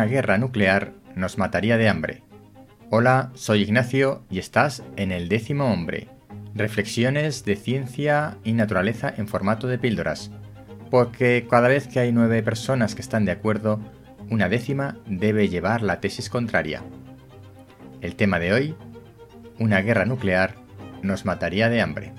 una guerra nuclear nos mataría de hambre. Hola, soy Ignacio y estás en El décimo hombre. Reflexiones de ciencia y naturaleza en formato de píldoras. Porque cada vez que hay nueve personas que están de acuerdo, una décima debe llevar la tesis contraria. El tema de hoy, una guerra nuclear nos mataría de hambre.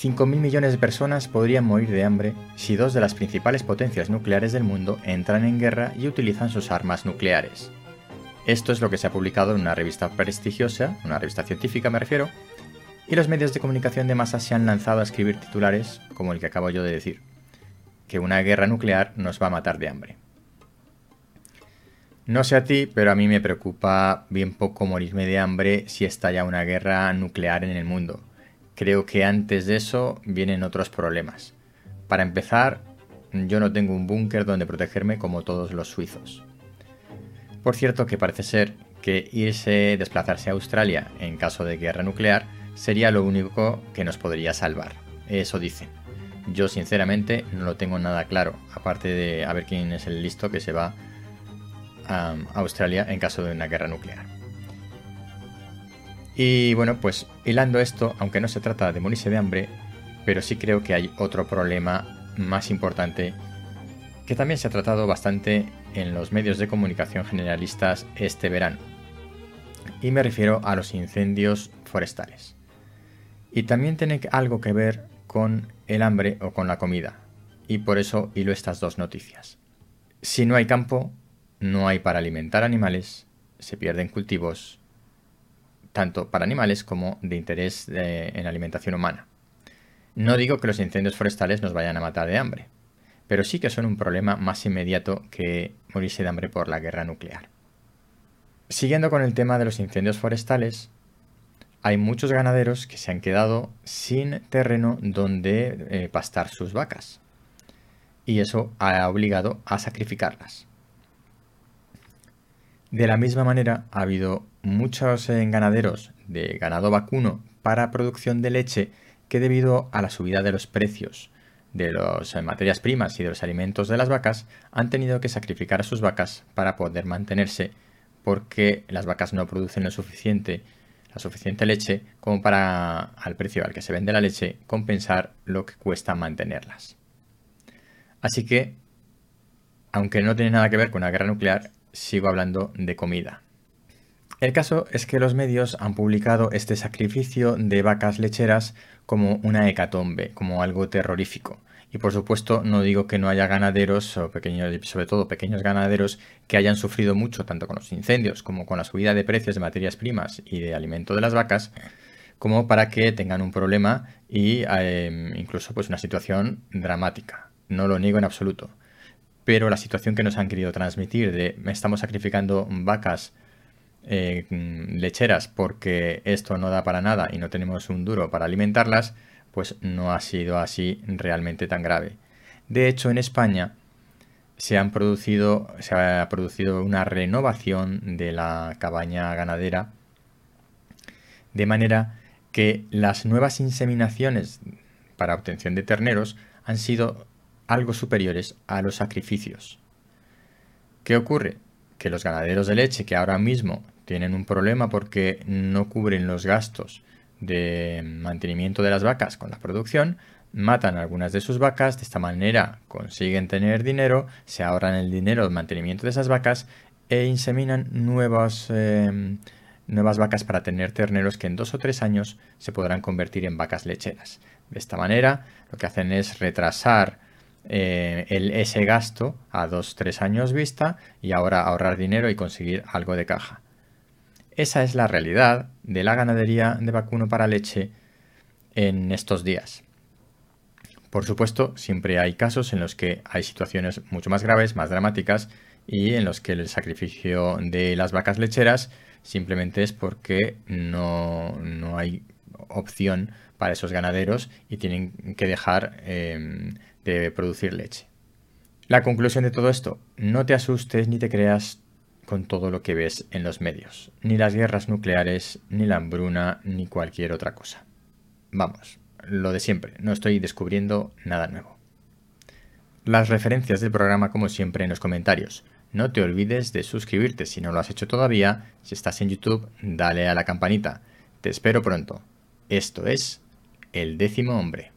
5.000 millones de personas podrían morir de hambre si dos de las principales potencias nucleares del mundo entran en guerra y utilizan sus armas nucleares. Esto es lo que se ha publicado en una revista prestigiosa, una revista científica me refiero, y los medios de comunicación de masa se han lanzado a escribir titulares como el que acabo yo de decir, que una guerra nuclear nos va a matar de hambre. No sé a ti, pero a mí me preocupa bien poco morirme de hambre si estalla una guerra nuclear en el mundo creo que antes de eso vienen otros problemas. Para empezar, yo no tengo un búnker donde protegerme como todos los suizos. Por cierto que parece ser que irse, desplazarse a Australia en caso de guerra nuclear sería lo único que nos podría salvar. Eso dicen. Yo sinceramente no lo tengo nada claro, aparte de a ver quién es el listo que se va a Australia en caso de una guerra nuclear. Y bueno, pues hilando esto, aunque no se trata de morirse de hambre, pero sí creo que hay otro problema más importante que también se ha tratado bastante en los medios de comunicación generalistas este verano. Y me refiero a los incendios forestales. Y también tiene algo que ver con el hambre o con la comida. Y por eso hilo estas dos noticias. Si no hay campo, no hay para alimentar animales, se pierden cultivos tanto para animales como de interés eh, en alimentación humana. No digo que los incendios forestales nos vayan a matar de hambre, pero sí que son un problema más inmediato que morirse de hambre por la guerra nuclear. Siguiendo con el tema de los incendios forestales, hay muchos ganaderos que se han quedado sin terreno donde eh, pastar sus vacas. Y eso ha obligado a sacrificarlas. De la misma manera, ha habido muchos ganaderos de ganado vacuno para producción de leche que debido a la subida de los precios de las eh, materias primas y de los alimentos de las vacas han tenido que sacrificar a sus vacas para poder mantenerse porque las vacas no producen lo suficiente la suficiente leche como para al precio al que se vende la leche compensar lo que cuesta mantenerlas. Así que aunque no tiene nada que ver con una guerra nuclear, sigo hablando de comida. El caso es que los medios han publicado este sacrificio de vacas lecheras como una hecatombe, como algo terrorífico. Y por supuesto no digo que no haya ganaderos, sobre todo pequeños ganaderos, que hayan sufrido mucho tanto con los incendios como con la subida de precios de materias primas y de alimento de las vacas, como para que tengan un problema y eh, incluso pues una situación dramática. No lo niego en absoluto pero la situación que nos han querido transmitir de estamos sacrificando vacas eh, lecheras porque esto no da para nada y no tenemos un duro para alimentarlas, pues no ha sido así realmente tan grave. De hecho, en España se, han producido, se ha producido una renovación de la cabaña ganadera, de manera que las nuevas inseminaciones para obtención de terneros han sido algo superiores a los sacrificios. ¿Qué ocurre? Que los ganaderos de leche que ahora mismo tienen un problema porque no cubren los gastos de mantenimiento de las vacas con la producción, matan algunas de sus vacas, de esta manera consiguen tener dinero, se ahorran el dinero de mantenimiento de esas vacas e inseminan nuevas, em, nuevas vacas para tener terneros que en dos o tres años se podrán convertir en vacas lecheras. De esta manera lo que hacen es retrasar eh, el, ese gasto a 2-3 años vista y ahora ahorrar dinero y conseguir algo de caja. Esa es la realidad de la ganadería de vacuno para leche en estos días. Por supuesto, siempre hay casos en los que hay situaciones mucho más graves, más dramáticas, y en los que el sacrificio de las vacas lecheras simplemente es porque no, no hay opción para esos ganaderos y tienen que dejar em, de producir leche. La conclusión de todo esto, no te asustes ni te creas con todo lo que ves en los medios, ni las guerras nucleares, ni la hambruna, ni cualquier otra cosa. Vamos, lo de siempre, no estoy descubriendo nada nuevo. las referencias del programa como siempre en los comentarios. No te olvides de suscribirte si no lo has hecho todavía. Si estás en YouTube, dale a la campanita. Te espero pronto. Esto es El décimo hombre.